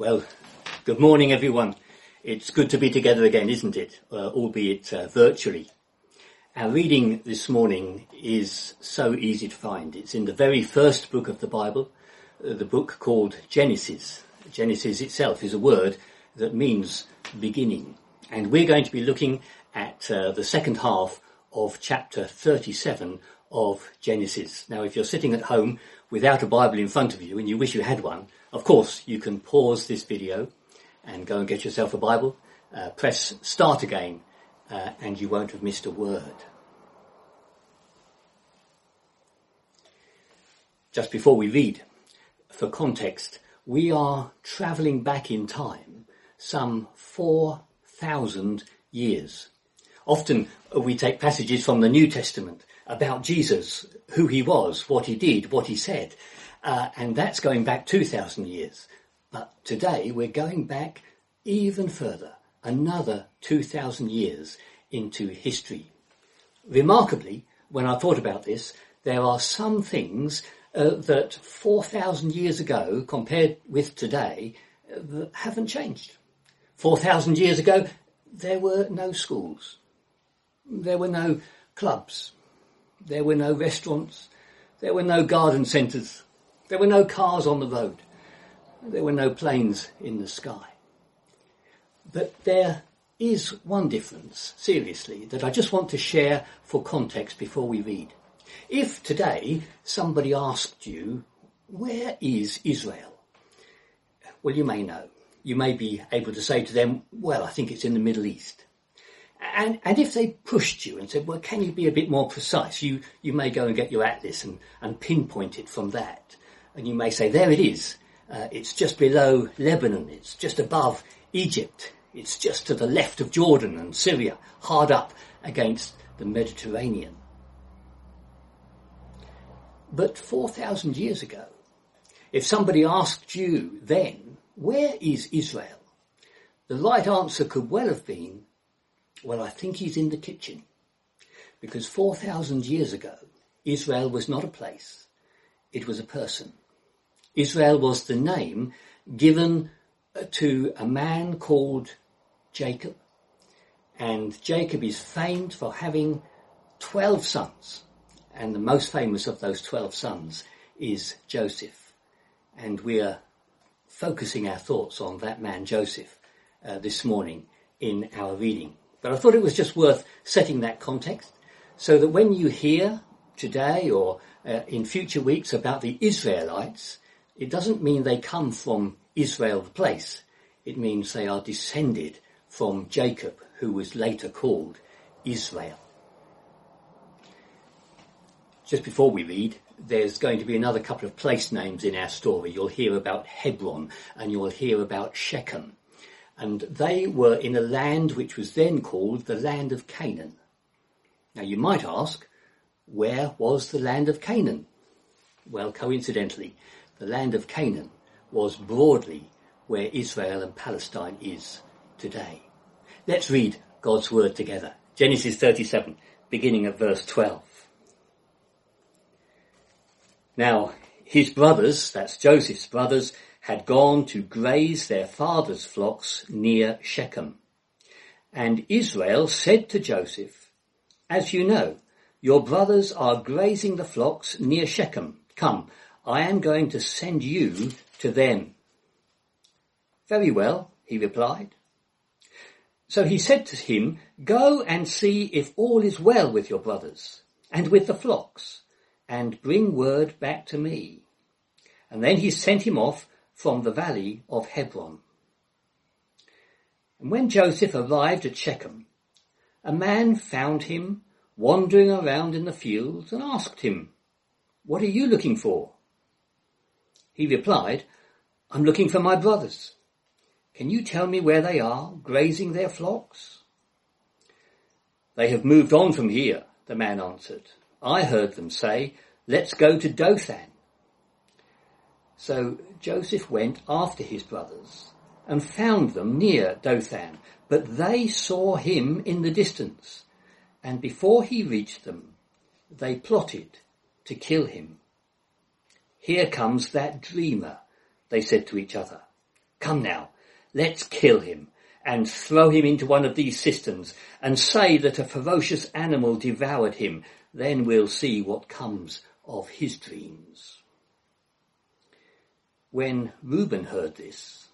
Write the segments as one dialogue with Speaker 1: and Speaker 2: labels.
Speaker 1: Well, good morning, everyone. It's good to be together again, isn't it? Uh, albeit uh, virtually. Our reading this morning is so easy to find. It's in the very first book of the Bible, uh, the book called Genesis. Genesis itself is a word that means beginning. And we're going to be looking at uh, the second half of chapter 37 of Genesis. Now, if you're sitting at home without a Bible in front of you and you wish you had one, of course, you can pause this video and go and get yourself a Bible, uh, press start again, uh, and you won't have missed a word. Just before we read, for context, we are travelling back in time some 4,000 years. Often we take passages from the New Testament about Jesus, who he was, what he did, what he said. Uh, and that's going back 2,000 years. But today we're going back even further, another 2,000 years into history. Remarkably, when I thought about this, there are some things uh, that 4,000 years ago, compared with today, uh, haven't changed. 4,000 years ago, there were no schools. There were no clubs. There were no restaurants. There were no garden centres. There were no cars on the road. There were no planes in the sky. But there is one difference, seriously, that I just want to share for context before we read. If today somebody asked you, where is Israel? Well, you may know. You may be able to say to them, well, I think it's in the Middle East. And, and if they pushed you and said, well, can you be a bit more precise? You, you may go and get your atlas and, and pinpoint it from that. And you may say, there it is. Uh, it's just below Lebanon. It's just above Egypt. It's just to the left of Jordan and Syria, hard up against the Mediterranean. But 4,000 years ago, if somebody asked you then, where is Israel? The right answer could well have been, well, I think he's in the kitchen. Because 4,000 years ago, Israel was not a place, it was a person. Israel was the name given to a man called Jacob. And Jacob is famed for having 12 sons. And the most famous of those 12 sons is Joseph. And we are focusing our thoughts on that man, Joseph, uh, this morning in our reading. But I thought it was just worth setting that context so that when you hear today or uh, in future weeks about the Israelites, it doesn't mean they come from Israel the place. It means they are descended from Jacob, who was later called Israel. Just before we read, there's going to be another couple of place names in our story. You'll hear about Hebron and you'll hear about Shechem and they were in a land which was then called the land of Canaan. Now you might ask, where was the land of Canaan? Well, coincidentally, the land of Canaan was broadly where Israel and Palestine is today. Let's read God's word together. Genesis 37, beginning at verse 12. Now, his brothers, that's Joseph's brothers, had gone to graze their father's flocks near Shechem. And Israel said to Joseph, As you know, your brothers are grazing the flocks near Shechem. Come, I am going to send you to them. Very well, he replied. So he said to him, Go and see if all is well with your brothers and with the flocks, and bring word back to me. And then he sent him off from the valley of Hebron. And when Joseph arrived at Shechem, a man found him wandering around in the fields and asked him, What are you looking for? He replied, I'm looking for my brothers. Can you tell me where they are, grazing their flocks? They have moved on from here, the man answered. I heard them say, Let's go to Dothan. So Joseph went after his brothers and found them near Dothan, but they saw him in the distance, and before he reached them, they plotted to kill him. Here comes that dreamer, they said to each other. Come now, let's kill him and throw him into one of these cisterns and say that a ferocious animal devoured him. Then we'll see what comes of his dreams. When Reuben heard this,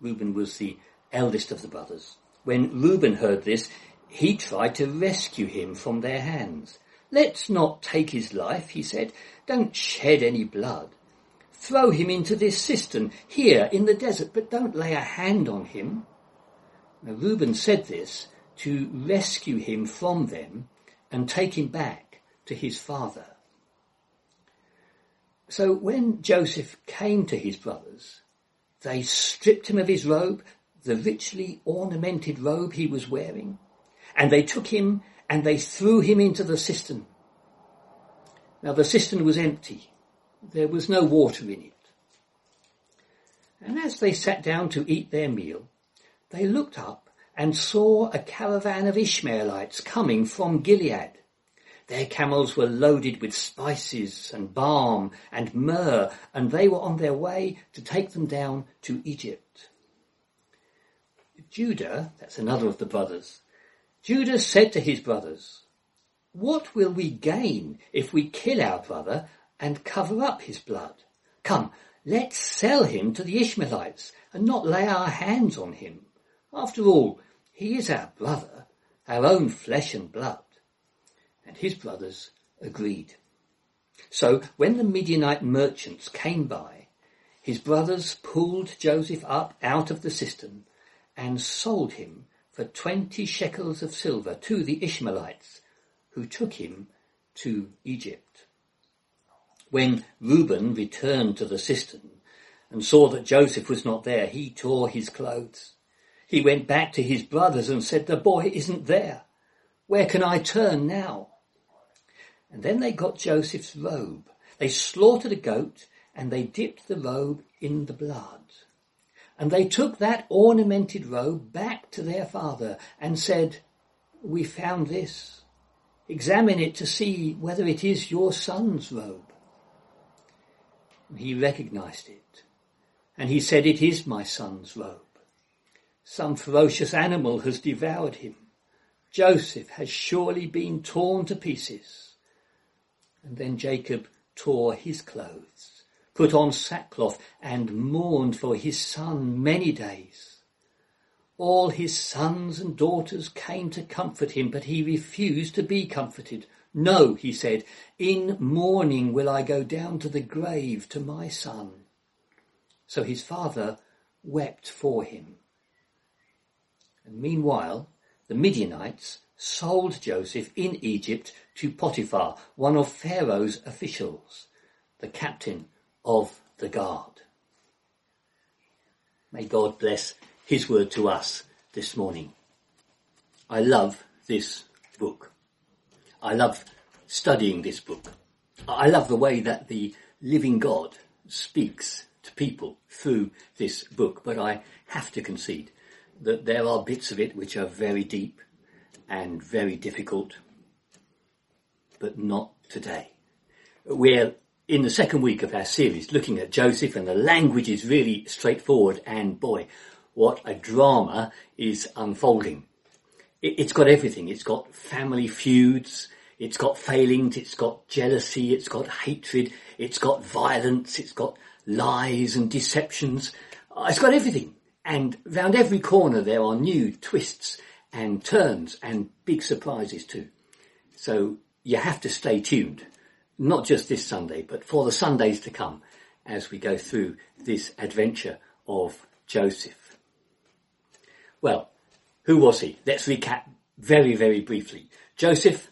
Speaker 1: Reuben was the eldest of the brothers. When Reuben heard this, he tried to rescue him from their hands. Let's not take his life, he said. Don't shed any blood. Throw him into this cistern here in the desert, but don't lay a hand on him. Now Reuben said this to rescue him from them and take him back to his father. So when Joseph came to his brothers, they stripped him of his robe, the richly ornamented robe he was wearing, and they took him and they threw him into the cistern. Now the cistern was empty. There was no water in it. And as they sat down to eat their meal, they looked up and saw a caravan of Ishmaelites coming from Gilead. Their camels were loaded with spices and balm and myrrh, and they were on their way to take them down to Egypt. Judah, that's another of the brothers, Judah said to his brothers, What will we gain if we kill our brother and cover up his blood? Come, let's sell him to the Ishmaelites and not lay our hands on him. After all, he is our brother, our own flesh and blood. And his brothers agreed. So when the Midianite merchants came by, his brothers pulled Joseph up out of the cistern and sold him for twenty shekels of silver to the Ishmaelites, who took him to Egypt. When Reuben returned to the cistern and saw that Joseph was not there, he tore his clothes. He went back to his brothers and said, the boy isn't there. Where can I turn now? And then they got Joseph's robe. They slaughtered a goat and they dipped the robe in the blood. And they took that ornamented robe back to their father and said, we found this. Examine it to see whether it is your son's robe. And he recognized it. And he said, it is my son's robe. Some ferocious animal has devoured him. Joseph has surely been torn to pieces. And then Jacob tore his clothes put on sackcloth and mourned for his son many days. All his sons and daughters came to comfort him, but he refused to be comforted. No, he said, in mourning will I go down to the grave to my son. So his father wept for him. And meanwhile, the Midianites sold Joseph in Egypt to Potiphar, one of Pharaoh's officials, the captain of the guard. May God bless his word to us this morning. I love this book. I love studying this book. I love the way that the living God speaks to people through this book, but I have to concede that there are bits of it which are very deep and very difficult, but not today. We're in the second week of our series looking at Joseph and the language is really straightforward and boy, what a drama is unfolding. It, has got everything. It's got family feuds. It's got failings. It's got jealousy. It's got hatred. It's got violence. It's got lies and deceptions. Uh, it's got everything. And round every corner there are new twists and turns and big surprises too. So you have to stay tuned not just this Sunday, but for the Sundays to come as we go through this adventure of Joseph. Well, who was he? Let's recap very, very briefly. Joseph,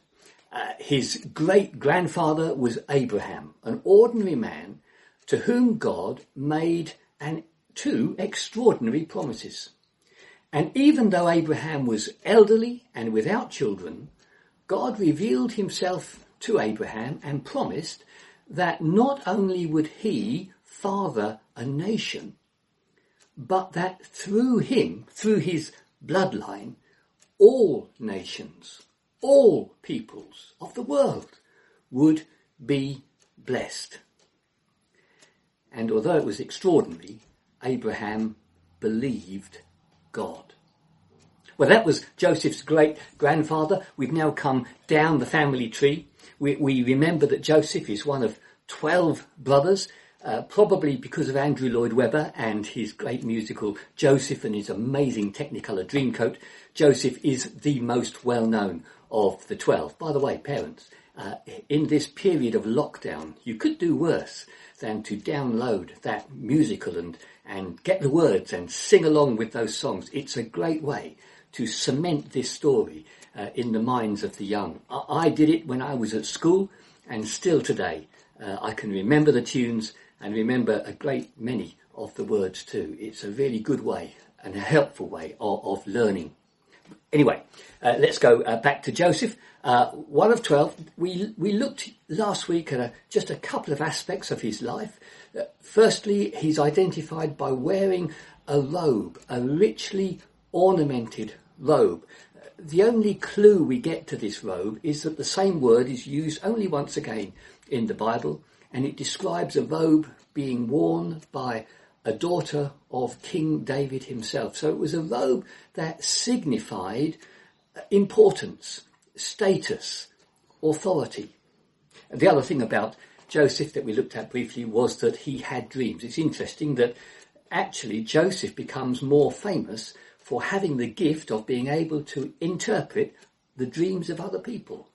Speaker 1: uh, his great grandfather was Abraham, an ordinary man to whom God made an, two extraordinary promises. And even though Abraham was elderly and without children, God revealed himself to Abraham and promised that not only would he father a nation, but that through him, through his bloodline, all nations, all peoples of the world would be blessed. And although it was extraordinary, Abraham believed God. Well, that was Joseph's great grandfather. We've now come down the family tree. We, we remember that Joseph is one of 12 brothers, uh, probably because of Andrew Lloyd Webber and his great musical Joseph and his amazing Technicolor Dreamcoat. Joseph is the most well known of the 12. By the way, parents, uh, in this period of lockdown, you could do worse than to download that musical and, and get the words and sing along with those songs. It's a great way to cement this story uh, in the minds of the young. I, I, did it when I was at school and still today uh, I can remember the tunes and remember a great many of the words too. It's a really good way and a helpful way of, of learning. Anyway, uh, let's go uh, back to Joseph. Uh, one of twelve. We we looked last week at a, just a couple of aspects of his life. Uh, firstly, he's identified by wearing a robe, a richly ornamented robe. The only clue we get to this robe is that the same word is used only once again in the Bible, and it describes a robe being worn by a daughter of King David himself. So it was a robe that signified uh, importance, status, authority. And the other thing about Joseph that we looked at briefly was that he had dreams. It's interesting that actually Joseph becomes more famous for having the gift of being able to interpret the dreams of other people.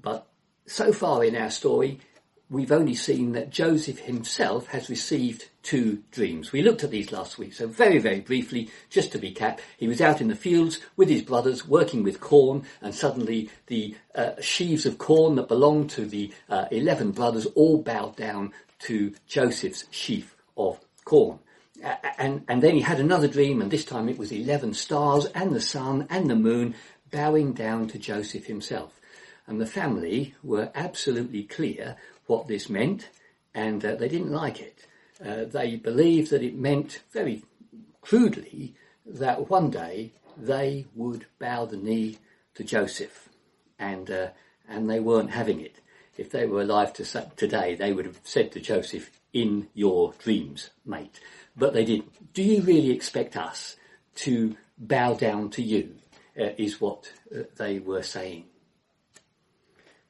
Speaker 1: But so far in our story, we've only seen that Joseph himself has received two dreams. We looked at these last week, so very, very briefly, just to recap, he was out in the fields with his brothers working with corn, and suddenly the uh, sheaves of corn that belonged to the uh, 11 brothers all bowed down to Joseph's sheaf of corn. And, and then he had another dream, and this time it was 11 stars and the sun and the moon bowing down to Joseph himself. And the family were absolutely clear what this meant, and uh, they didn't like it. Uh, they believed that it meant, very crudely, that one day they would bow the knee to Joseph, and uh, and they weren't having it. If they were alive to today, they would have said to Joseph, "In your dreams, mate." But they didn't. Do you really expect us to bow down to you? Uh, is what uh, they were saying.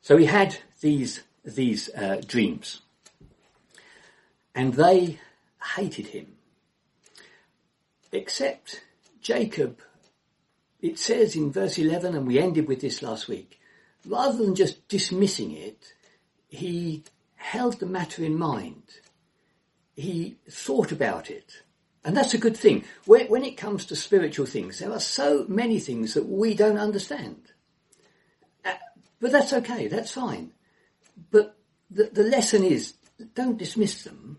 Speaker 1: So he had these these uh, dreams. And they hated him. Except Jacob, it says in verse 11, and we ended with this last week, rather than just dismissing it, he held the matter in mind. He thought about it. And that's a good thing. When, it comes to spiritual things, there are so many things that we don't understand. Uh, but that's okay, that's fine. But the, the lesson is don't dismiss them,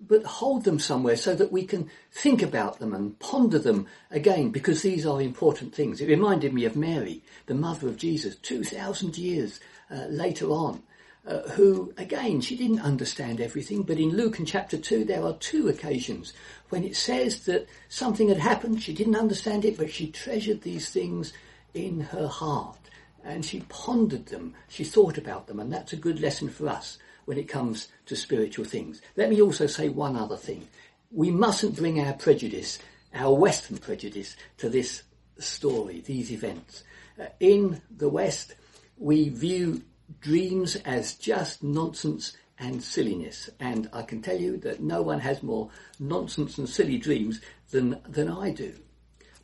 Speaker 1: but hold them somewhere so that we can think about them and ponder them again because these are important things. It reminded me of Mary, the mother of Jesus, 2,000 years uh, later on. Uh, who, again, she didn't understand everything, but in Luke in chapter 2, there are two occasions when it says that something had happened, she didn't understand it, but she treasured these things in her heart and she pondered them, she thought about them, and that's a good lesson for us when it comes to spiritual things. Let me also say one other thing. We mustn't bring our prejudice, our Western prejudice, to this story, these events. Uh, in the West, we view dreams as just nonsense and silliness. And I can tell you that no one has more nonsense and silly dreams than, than I do.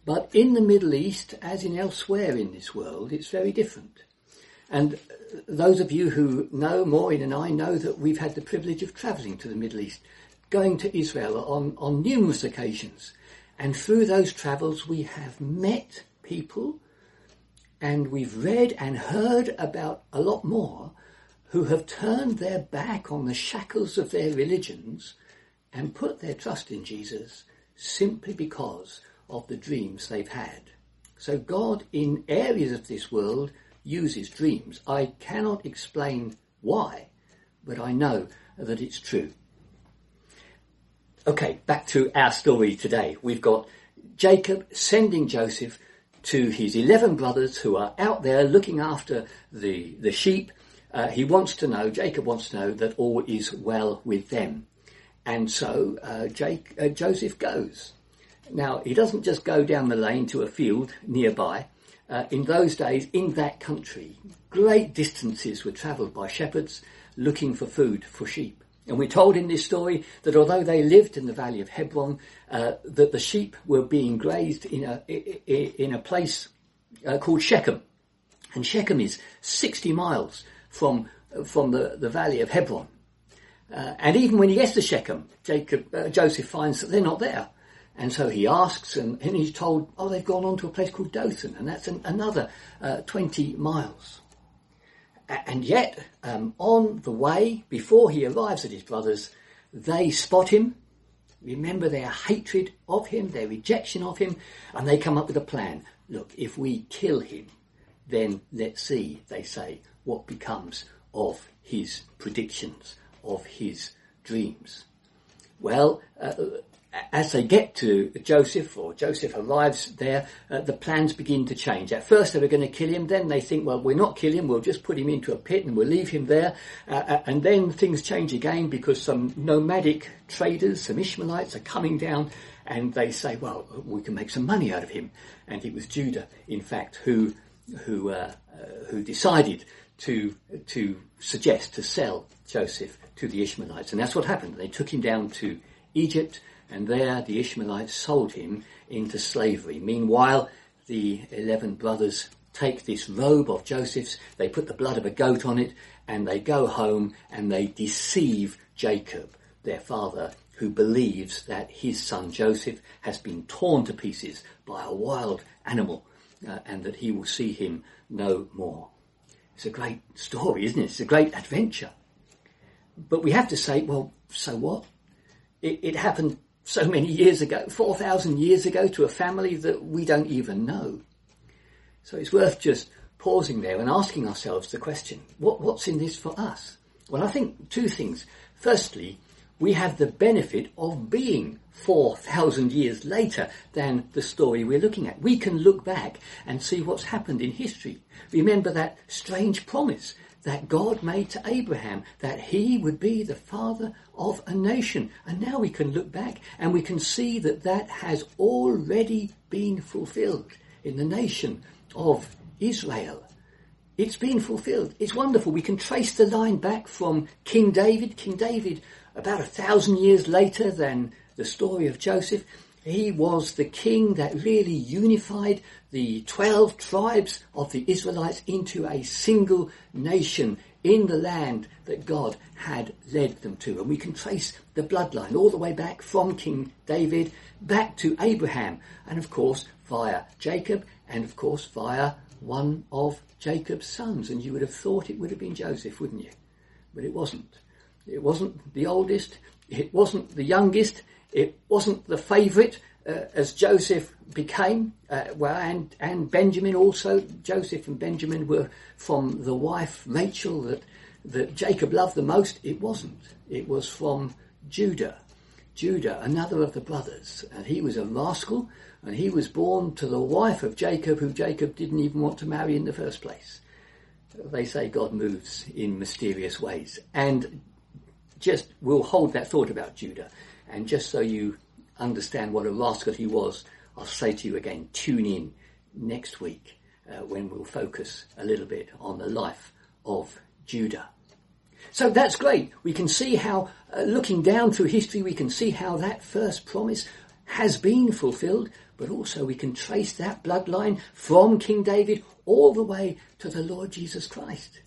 Speaker 1: But in the Middle East, as in elsewhere in this world, it's very different. And those of you who know Maureen and I know that we've had the privilege of travelling to the Middle East, going to Israel on, on numerous occasions. And through those travels, we have met people and we've read and heard about a lot more who have turned their back on the shackles of their religions and put their trust in Jesus simply because of the dreams they've had. So God, in areas of this world, uses dreams. I cannot explain why, but I know that it's true. Okay, back to our story today. We've got Jacob sending Joseph to his 11 brothers who are out there looking after the, the sheep. Uh, he wants to know, Jacob wants to know that all is well with them. And so uh, Jake, uh, Joseph goes. Now, he doesn't just go down the lane to a field nearby. Uh, in those days, in that country, great distances were travelled by shepherds looking for food for sheep. And we're told in this story that although they lived in the valley of Hebron, uh, that the sheep were being grazed in a, in a place uh, called Shechem. And Shechem is 60 miles from, from the, the valley of Hebron. Uh, and even when he gets to Shechem, Jacob, uh, Joseph finds that they're not there. And so he asks, and, and, he's told, oh, they've gone on to a place called Dothan, and that's an, another uh, 20 miles. And yet, um, on the way, before he arrives at his brothers, they spot him, remember their hatred of him, their rejection of him, and they come up with a plan. Look, if we kill him, then let's see, they say, what becomes of his predictions, of his dreams. Well, uh, as they get to Joseph, or Joseph arrives there, uh, the plans begin to change. At first they were going to kill him, then they think, well, we're not killing him, we'll just put him into a pit and we'll leave him there. Uh, uh, and then things change again because some nomadic traders, some Ishmaelites are coming down and they say, well, we can make some money out of him. And it was Judah, in fact, who, who, uh, uh, who decided to, to suggest to sell Joseph to the Ishmaelites. And that's what happened. They took him down to Egypt and there the Ishmaelites sold him into slavery. Meanwhile, the eleven brothers take this robe of Joseph's, they put the blood of a goat on it, and they go home and they deceive Jacob, their father, who believes that his son Joseph has been torn to pieces by a wild animal uh, and that he will see him no more. It's a great story, isn't it? It's a great adventure. But we have to say, well, so what? It, it happened so many years ago, 4,000 years ago, to a family that we don't even know. So it's worth just pausing there and asking ourselves the question, what, what's in this for us? Well, I think two things. Firstly, we have the benefit of being 4,000 years later than the story we're looking at. We can look back and see what's happened in history. Remember that strange promise that God made to Abraham, that he would be the father of a nation. And now we can look back and we can see that that has already been fulfilled in the nation of Israel. It's been fulfilled. It's wonderful. We can trace the line back from King David. King David, about a thousand years later than the story of Joseph, he was the king that really unified the 12 tribes of the Israelites into a single nation in the land that God had led them to. And we can trace the bloodline all the way back from King David back to Abraham and of course via Jacob and of course via one of Jacob's sons. And you would have thought it would have been Joseph, wouldn't you? But it wasn't. It wasn't the oldest. It wasn't the youngest. It wasn't the favourite uh, as Joseph became. Uh, well, and and Benjamin also. Joseph and Benjamin were from the wife Rachel that that Jacob loved the most. It wasn't. It was from Judah. Judah, another of the brothers, and he was a rascal, and he was born to the wife of Jacob, who Jacob didn't even want to marry in the first place. They say God moves in mysterious ways, and just we'll hold that thought about Judah. And just so you understand what a rascal he was, I'll say to you again, tune in next week uh, when we'll focus a little bit on the life of Judah. So that's great. We can see how, uh, looking down through history, we can see how that first promise has been fulfilled, but also we can trace that bloodline from King David all the way to the Lord Jesus Christ.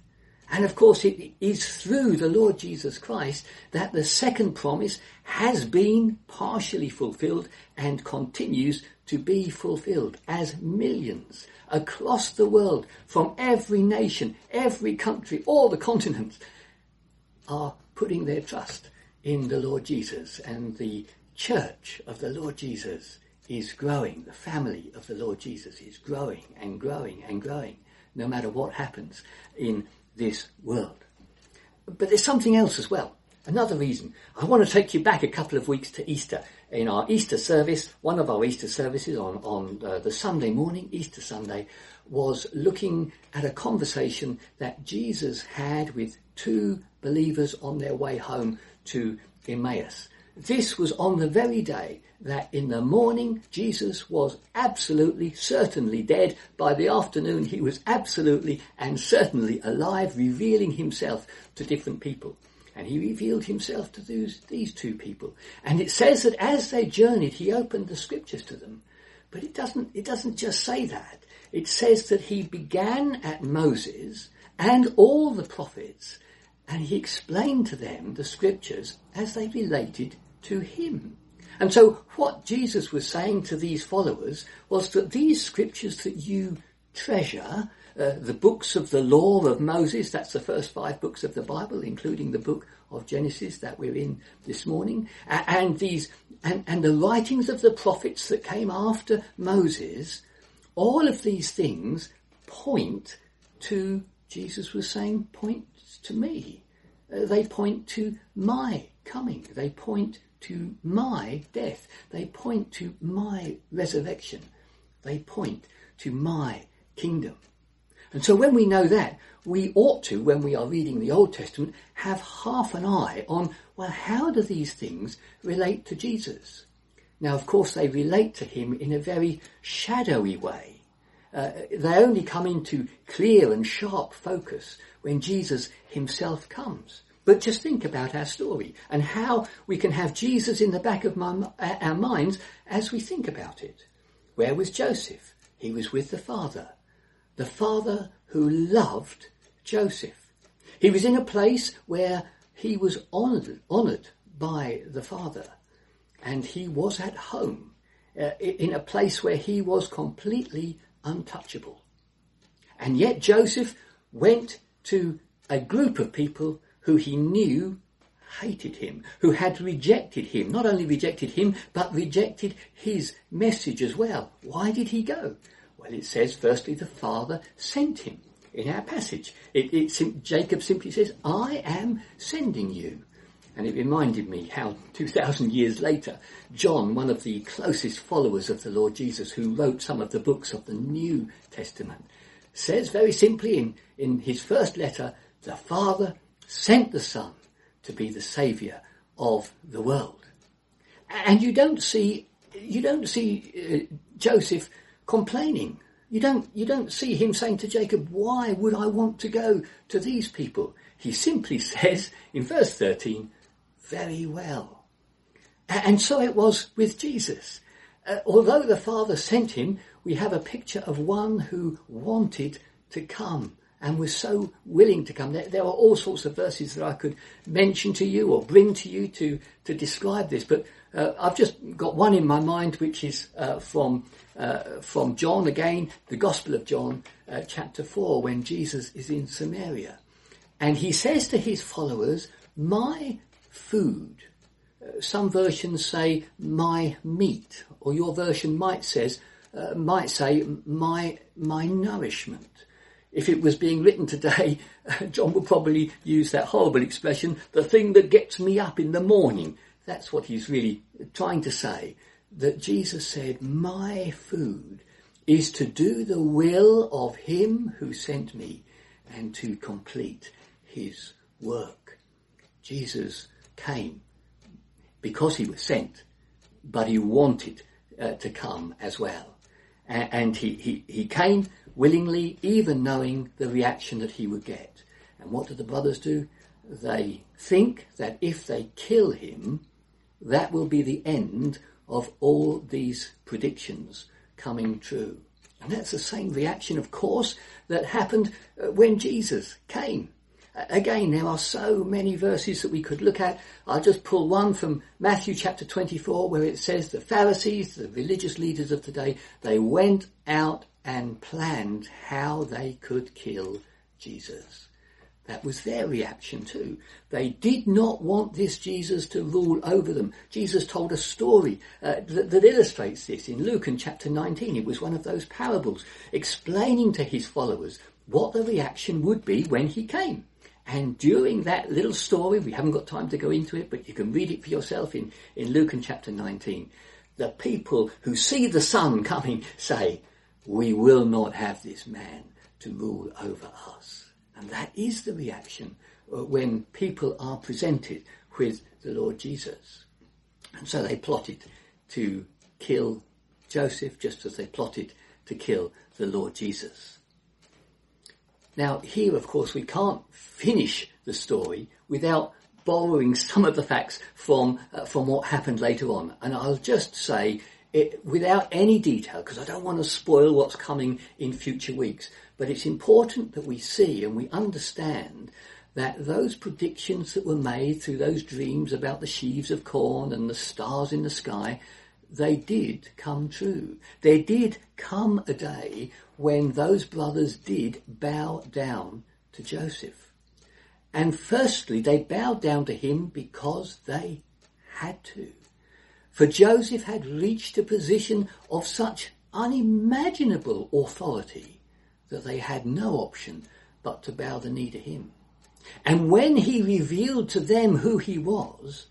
Speaker 1: And of course, it is through the Lord Jesus Christ that the second promise has been partially fulfilled and continues to be fulfilled as millions across the world from every nation, every country, all the continents are putting their trust in the Lord Jesus and the church of the Lord Jesus is growing. The family of the Lord Jesus is growing and growing and growing no matter what happens in this world. But there's something else as well. Another reason. I want to take you back a couple of weeks to Easter. In our Easter service, one of our Easter services on, on uh, the Sunday morning, Easter Sunday, was looking at a conversation that Jesus had with two believers on their way home to Emmaus. This was on the very day that in the morning Jesus was absolutely, certainly dead. By the afternoon he was absolutely and certainly alive, revealing himself to different people. And he revealed himself to these, these two people. And it says that as they journeyed, he opened the scriptures to them. But it doesn't, it doesn't just say that. It says that he began at Moses and all the prophets and he explained to them the scriptures as they related to him. And so what Jesus was saying to these followers was that these scriptures that you treasure, uh, the books of the law of Moses, that's the first five books of the Bible, including the book of Genesis that we're in this morning, and these, and, and the writings of the prophets that came after Moses, all of these things point to, Jesus was saying, point to me. Uh, they point to my coming. They point to my death. They point to my resurrection. They point to my kingdom. And so when we know that, we ought to, when we are reading the Old Testament, have half an eye on, well, how do these things relate to Jesus? Now, of course, they relate to him in a very shadowy way. Uh, they only come into clear and sharp focus when Jesus himself comes. But just think about our story and how we can have Jesus in the back of my, our minds as we think about it. Where was Joseph? He was with the Father. The Father who loved Joseph. He was in a place where he was honoured, honoured by the Father. And he was at home uh, in a place where he was completely untouchable. And yet Joseph went to a group of people who he knew hated him, who had rejected him, not only rejected him, but rejected his message as well. Why did he go? Well, it says, firstly, the Father sent him in our passage. It, it, Jacob simply says, I am sending you. And it reminded me how 2,000 years later, John, one of the closest followers of the Lord Jesus, who wrote some of the books of the New Testament, says very simply in, in his first letter, the Father sent the Son to be the Saviour of the world. And you don't see, you don't see uh, Joseph complaining. You don't, you don't see him saying to Jacob, why would I want to go to these people? He simply says in verse 13, very well. And so it was with Jesus. Uh, although the Father sent him, we have a picture of one who wanted to come and was so willing to come. There, there, are all sorts of verses that I could mention to you or bring to you to, to describe this, but uh, I've just got one in my mind, which is uh, from uh, from John again, the Gospel of John, uh, chapter four, when Jesus is in Samaria, and he says to his followers, "My food." Uh, some versions say my meat, or your version might says uh, might say my my nourishment if it was being written today, John would probably use that horrible expression, the thing that gets me up in the morning. That's what he's really trying to say. That Jesus said, my food is to do the will of him who sent me and to complete his work. Jesus came because he was sent, but he wanted uh, to come as well. and he, he, he came willingly, even knowing the reaction that he would get. And what do the brothers do? They think that if they kill him, that will be the end of all these predictions coming true. And that's the same reaction, of course, that happened uh, when Jesus came. Again, there are so many verses that we could look at. I'll just pull one from Matthew chapter 24 where it says the Pharisees, the religious leaders of today, they went out and planned how they could kill Jesus. That was their reaction too. They did not want this Jesus to rule over them. Jesus told a story uh, that, that, illustrates this in Luke in chapter 19. It was one of those parables explaining to his followers what the reaction would be when he came. And during that little story, we haven't got time to go into it, but you can read it for yourself in, in Luke in chapter 19. The people who see the son coming say, we will not have this man to rule over us. And that is the reaction uh, when people are presented with the Lord Jesus. And so they plotted to kill Joseph just as they plotted to kill the Lord Jesus. Now here, of course, we can't finish the story without borrowing some of the facts from uh, from what happened later on. And I'll just say it without any detail because I don't want to spoil what's coming in future weeks. But it's important that we see and we understand that those predictions that were made through those dreams about the sheaves of corn and the stars in the sky, they did come true. There did come a day when those brothers did bow down to Joseph. And firstly, they bowed down to him because they had to. For Joseph had reached a position of such unimaginable authority that they had no option but to bow the knee to him. And when he revealed to them who he was,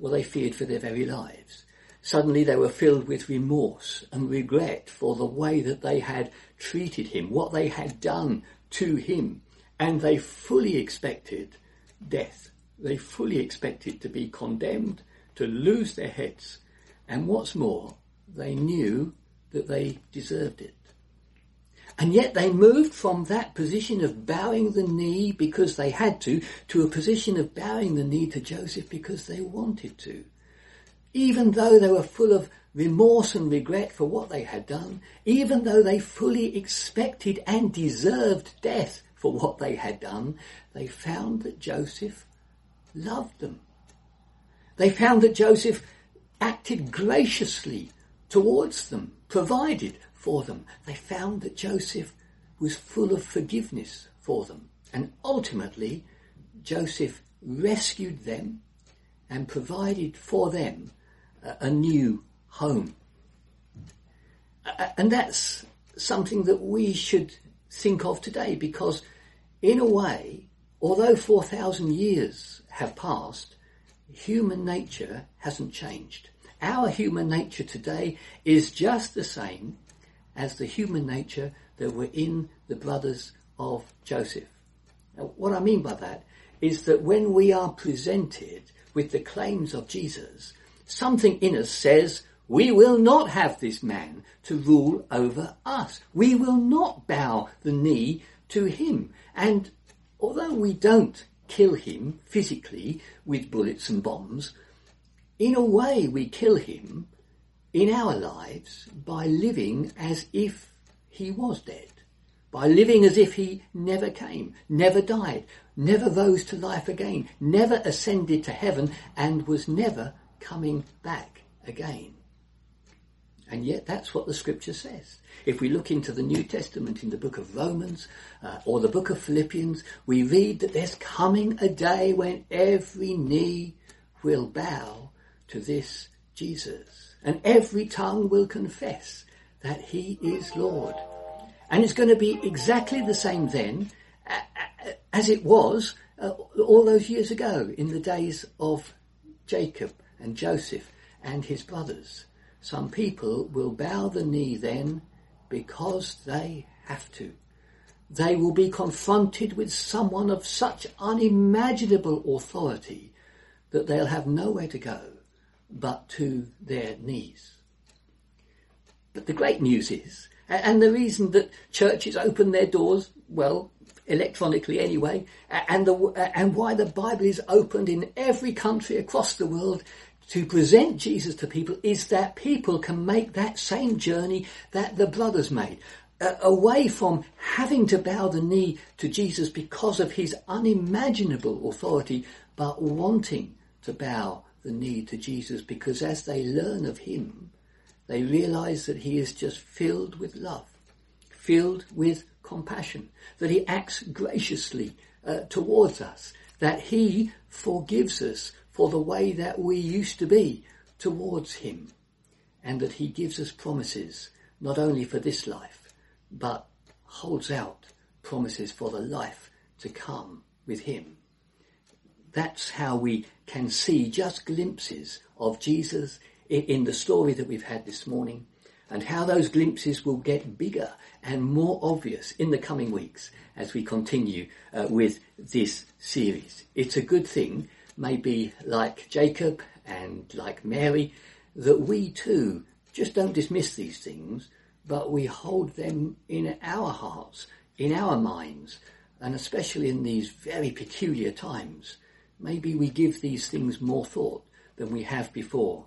Speaker 1: well, they feared for their very lives. Suddenly they were filled with remorse and regret for the way that they had treated him, what they had done to him, and they fully expected death. They fully expected to be condemned, to lose their heads, and what's more, they knew that they deserved it. And yet they moved from that position of bowing the knee because they had to, to a position of bowing the knee to Joseph because they wanted to. Even though they were full of remorse and regret for what they had done, even though they fully expected and deserved death for what they had done, they found that Joseph loved them. They found that Joseph acted graciously towards them, provided for them. They found that Joseph was full of forgiveness for them. And ultimately, Joseph rescued them and provided for them a, new home. And that's something that we should think of today because in a way, although 4,000 years have passed, human nature hasn't changed. Our human nature today is just the same as the human nature that were in the brothers of Joseph. Now, what I mean by that is that when we are presented with the claims of Jesus, something in us says, we will not have this man to rule over us. We will not bow the knee to him. And although we don't kill him physically with bullets and bombs, in a way we kill him in our lives by living as if he was dead, by living as if he never came, never died, never rose to life again, never ascended to heaven, and was never coming back again. And yet that's what the scripture says. If we look into the New Testament in the book of Romans uh, or the book of Philippians, we read that there's coming a day when every knee will bow to this Jesus and every tongue will confess that he is Lord. And it's going to be exactly the same then as it was uh, all those years ago in the days of Jacob and Joseph and his brothers. Some people will bow the knee then because they have to. They will be confronted with someone of such unimaginable authority that they'll have nowhere to go but to their knees. But the great news is, and the reason that churches open their doors, well, electronically anyway, and, the, and why the Bible is opened in every country across the world to present Jesus to people is that people can make that same journey that the brothers made. Uh, away from having to bow the knee to Jesus because of his unimaginable authority, but wanting to bow the knee to Jesus because as they learn of him, they realize that he is just filled with love, filled with compassion, that he acts graciously uh, towards us, that he forgives us for the way that we used to be towards him, and that he gives us promises not only for this life, but holds out promises for the life to come with him. That's how we can see just glimpses of Jesus in the story that we've had this morning and how those glimpses will get bigger and more obvious in the coming weeks as we continue uh, with this series. It's a good thing maybe like Jacob and like Mary, that we too just don't dismiss these things, but we hold them in our hearts, in our minds, and especially in these very peculiar times. Maybe we give these things more thought than we have before.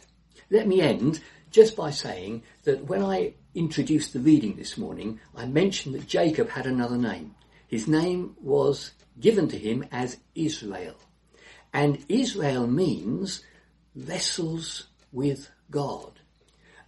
Speaker 1: Let me end just by saying that when I introduced the reading this morning, I mentioned that Jacob had another name. His name was given to him as Israel. And Israel means wrestles with God.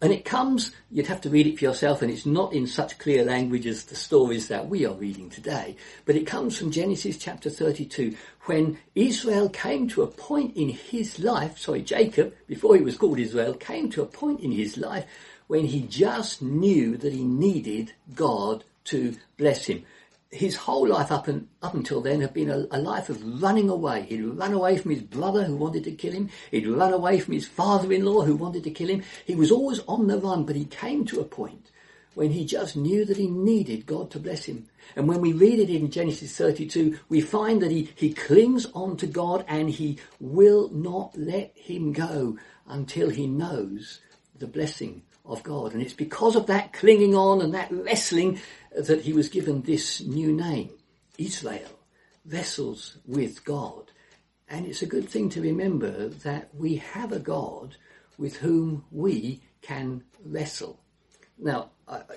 Speaker 1: And it comes, you'd have to read it for yourself, and it's not in such clear language as the stories that we are reading today, but it comes from Genesis chapter 32, when Israel came to a point in his life, sorry, Jacob, before he was called Israel, came to a point in his life when he just knew that he needed God to bless him his whole life up, and, up until then had been a, a, life of running away. He'd run away from his brother who wanted to kill him. He'd run away from his father-in-law who wanted to kill him. He was always on the run, but he came to a point when he just knew that he needed God to bless him. And when we read it in Genesis 32, we find that he, he clings on to God and he will not let him go until he knows the blessing of God. And it's because of that clinging on and that wrestling that he was given this new name, Israel, vessels with God. And it's a good thing to remember that we have a God with whom we can wrestle. Now,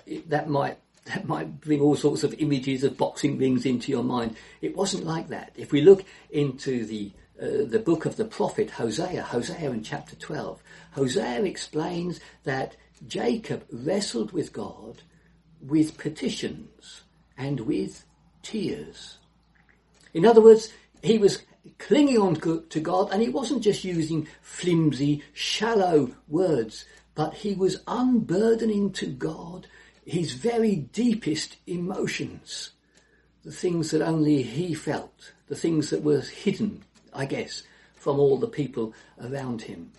Speaker 1: it, that might that might bring all sorts of images of boxing rings into your mind. It wasn't like that. If we look into the uh, the book of the prophet Hosea, Hosea in chapter 12, Hosea explains that Jacob wrestled with God with petitions and with tears. In other words, he was clinging on to God and he wasn't just using flimsy, shallow words, but he was unburdening to God his very deepest emotions, the things that only he felt, the things that were hidden, I guess, from all the people around him.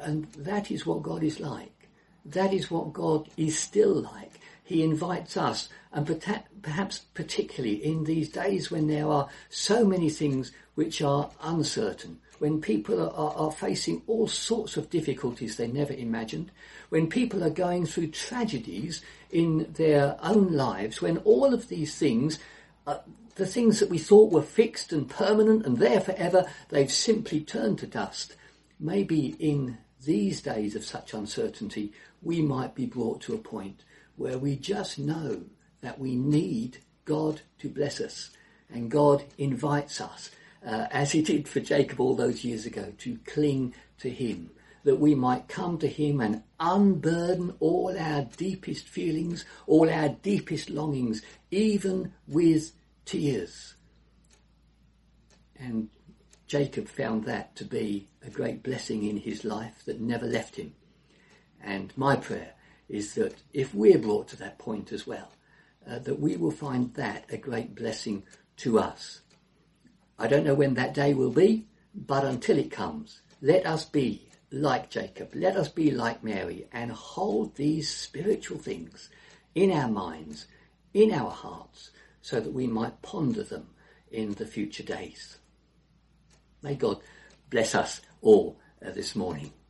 Speaker 1: And that is what God is like. That is what God is still like he invites us, and perhaps particularly in these days when there are so many things which are uncertain, when people are, are, facing all sorts of difficulties they never imagined, when people are going through tragedies in their own lives, when all of these things, uh, the things that we thought were fixed and permanent and there forever, they've simply turned to dust. Maybe in these days of such uncertainty, we might be brought to a point where we just know that we need God to bless us. And God invites us, uh, as he did for Jacob all those years ago, to cling to him, that we might come to him and unburden all our deepest feelings, all our deepest longings, even with tears. And Jacob found that to be a great blessing in his life that never left him. And my prayer is that if we're brought to that point as well, uh, that we will find that a great blessing to us. I don't know when that day will be, but until it comes, let us be like Jacob, let us be like Mary and hold these spiritual things in our minds, in our hearts, so that we might ponder them in the future days. May God bless us all uh, this morning.